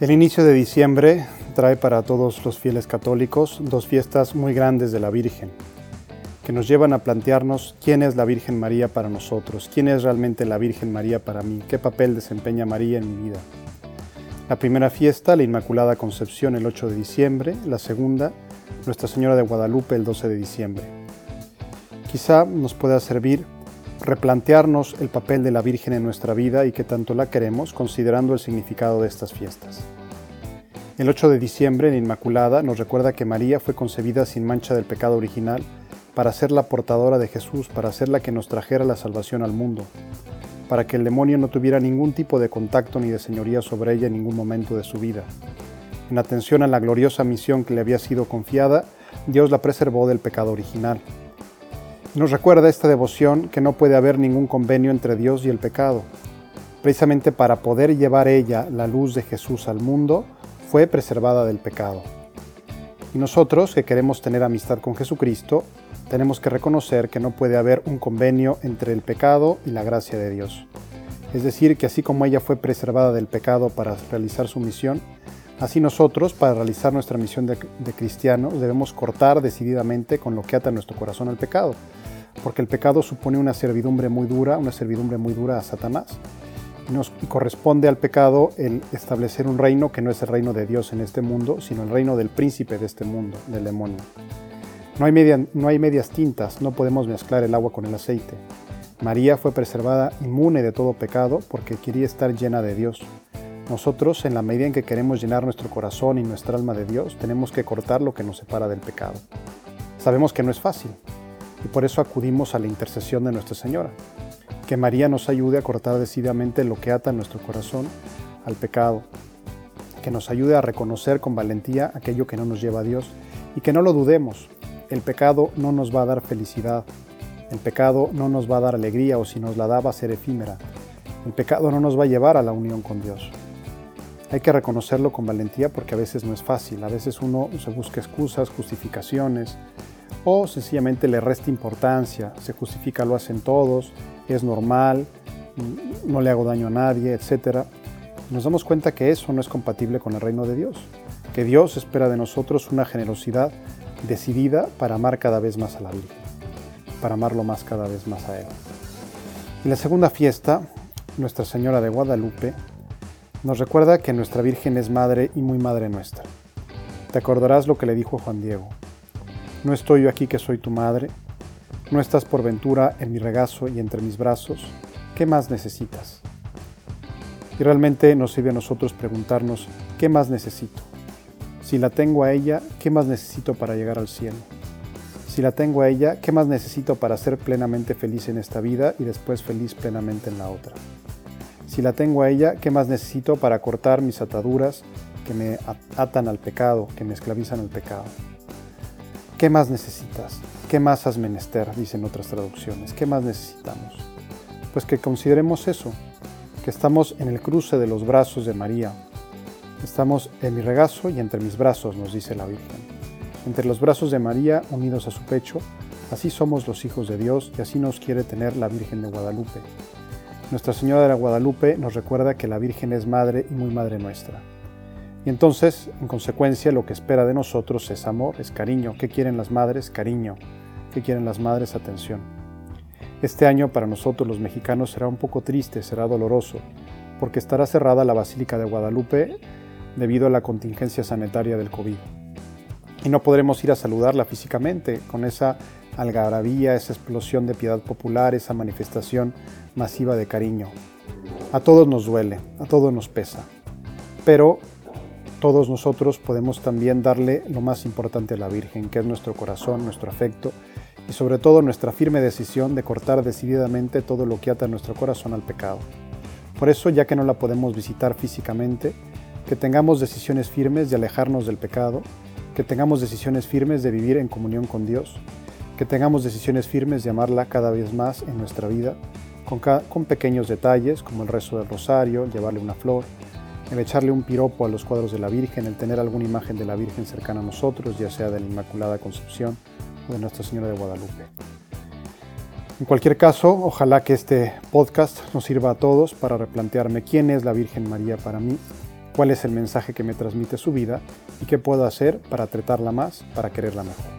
El inicio de diciembre trae para todos los fieles católicos dos fiestas muy grandes de la Virgen, que nos llevan a plantearnos quién es la Virgen María para nosotros, quién es realmente la Virgen María para mí, qué papel desempeña María en mi vida. La primera fiesta, la Inmaculada Concepción, el 8 de diciembre, la segunda, Nuestra Señora de Guadalupe, el 12 de diciembre. Quizá nos pueda servir replantearnos el papel de la Virgen en nuestra vida y que tanto la queremos, considerando el significado de estas fiestas. El 8 de diciembre, en Inmaculada, nos recuerda que María fue concebida sin mancha del pecado original para ser la portadora de Jesús, para ser la que nos trajera la salvación al mundo, para que el demonio no tuviera ningún tipo de contacto ni de señoría sobre ella en ningún momento de su vida. En atención a la gloriosa misión que le había sido confiada, Dios la preservó del pecado original. Nos recuerda esta devoción que no puede haber ningún convenio entre Dios y el pecado. Precisamente para poder llevar ella la luz de Jesús al mundo, fue preservada del pecado. Y nosotros, que queremos tener amistad con Jesucristo, tenemos que reconocer que no puede haber un convenio entre el pecado y la gracia de Dios. Es decir, que así como ella fue preservada del pecado para realizar su misión, así nosotros, para realizar nuestra misión de, cristianos, debemos cortar decididamente con lo que ata nuestro corazón al pecado, porque el pecado supone una servidumbre muy dura, una servidumbre muy dura a Satanás. Y nos corresponde al pecado el establecer un reino que no es el reino de Dios en este mundo, sino el reino del príncipe de este mundo, del demonio. No hay, media, no hay medias tintas, no podemos mezclar el agua con el aceite. María fue preservada inmune de todo pecado porque quería estar llena de Dios. Nosotros, en la medida en que queremos llenar nuestro corazón y nuestra alma de Dios, tenemos que cortar lo que nos separa del pecado. Sabemos que no es fácil, y por eso acudimos a la intercesión de Nuestra Señora. Que María nos ayude a cortar decididamente lo que ata nuestro corazón al pecado. Que nos ayude a reconocer con valentía aquello que no nos lleva a Dios y que no lo dudemos. El pecado no nos va a dar felicidad. El pecado no nos va a dar alegría o si nos la da va a ser efímera. El pecado no nos va a llevar a la unión con Dios. Hay que reconocerlo con valentía porque a veces no es fácil. A veces uno se busca excusas, justificaciones, o sencillamente le resta importancia, se justifica, lo hacen todos, es normal, no le hago daño a nadie, etc. Nos damos cuenta que eso no es compatible con el reino de Dios, que Dios espera de nosotros una generosidad decidida para amar cada vez más a la Virgen, para amarlo más cada vez más a Él. Y la segunda fiesta, Nuestra Señora de Guadalupe, nos recuerda que nuestra Virgen es madre y muy madre nuestra. Te acordarás lo que le dijo Juan Diego. No estoy yo aquí que soy tu madre, no estás por ventura en mi regazo y entre mis brazos, ¿qué más necesitas? Y realmente nos sirve a nosotros preguntarnos, ¿qué más necesito? Si la tengo a ella, ¿qué más necesito para llegar al cielo? Si la tengo a ella, ¿qué más necesito para ser plenamente feliz en esta vida y después feliz plenamente en la otra? Si la tengo a ella, ¿qué más necesito para cortar mis ataduras que me atan al pecado, que me esclavizan al pecado? ¿Qué más necesitas? ¿Qué más has menester? Dicen otras traducciones. ¿Qué más necesitamos? Pues que consideremos eso, que estamos en el cruce de los brazos de María. Estamos en mi regazo y entre mis brazos, nos dice la Virgen. Entre los brazos de María unidos a su pecho, así somos los hijos de Dios y así nos quiere tener la Virgen de Guadalupe. Nuestra Señora de la Guadalupe nos recuerda que la Virgen es madre y muy madre nuestra. Y entonces, en consecuencia, lo que espera de nosotros es amor, es cariño. ¿Qué quieren las madres? Cariño. ¿Qué quieren las madres? Atención. Este año para nosotros los mexicanos será un poco triste, será doloroso, porque estará cerrada la Basílica de Guadalupe debido a la contingencia sanitaria del COVID. Y no podremos ir a saludarla físicamente con esa algarabía, esa explosión de piedad popular, esa manifestación masiva de cariño. A todos nos duele, a todos nos pesa. Pero todos nosotros podemos también darle lo más importante a la Virgen, que es nuestro corazón, nuestro afecto y sobre todo nuestra firme decisión de cortar decididamente todo lo que ata nuestro corazón al pecado. Por eso, ya que no la podemos visitar físicamente, que tengamos decisiones firmes de alejarnos del pecado, que tengamos decisiones firmes de vivir en comunión con Dios, que tengamos decisiones firmes de amarla cada vez más en nuestra vida, con, con pequeños detalles como el rezo del rosario, llevarle una flor, el echarle un piropo a los cuadros de la Virgen, el tener alguna imagen de la Virgen cercana a nosotros, ya sea de la Inmaculada Concepción o de Nuestra Señora de Guadalupe. En cualquier caso, ojalá que este podcast nos sirva a todos para replantearme quién es la Virgen María para mí cuál es el mensaje que me transmite su vida y qué puedo hacer para tratarla más, para quererla mejor.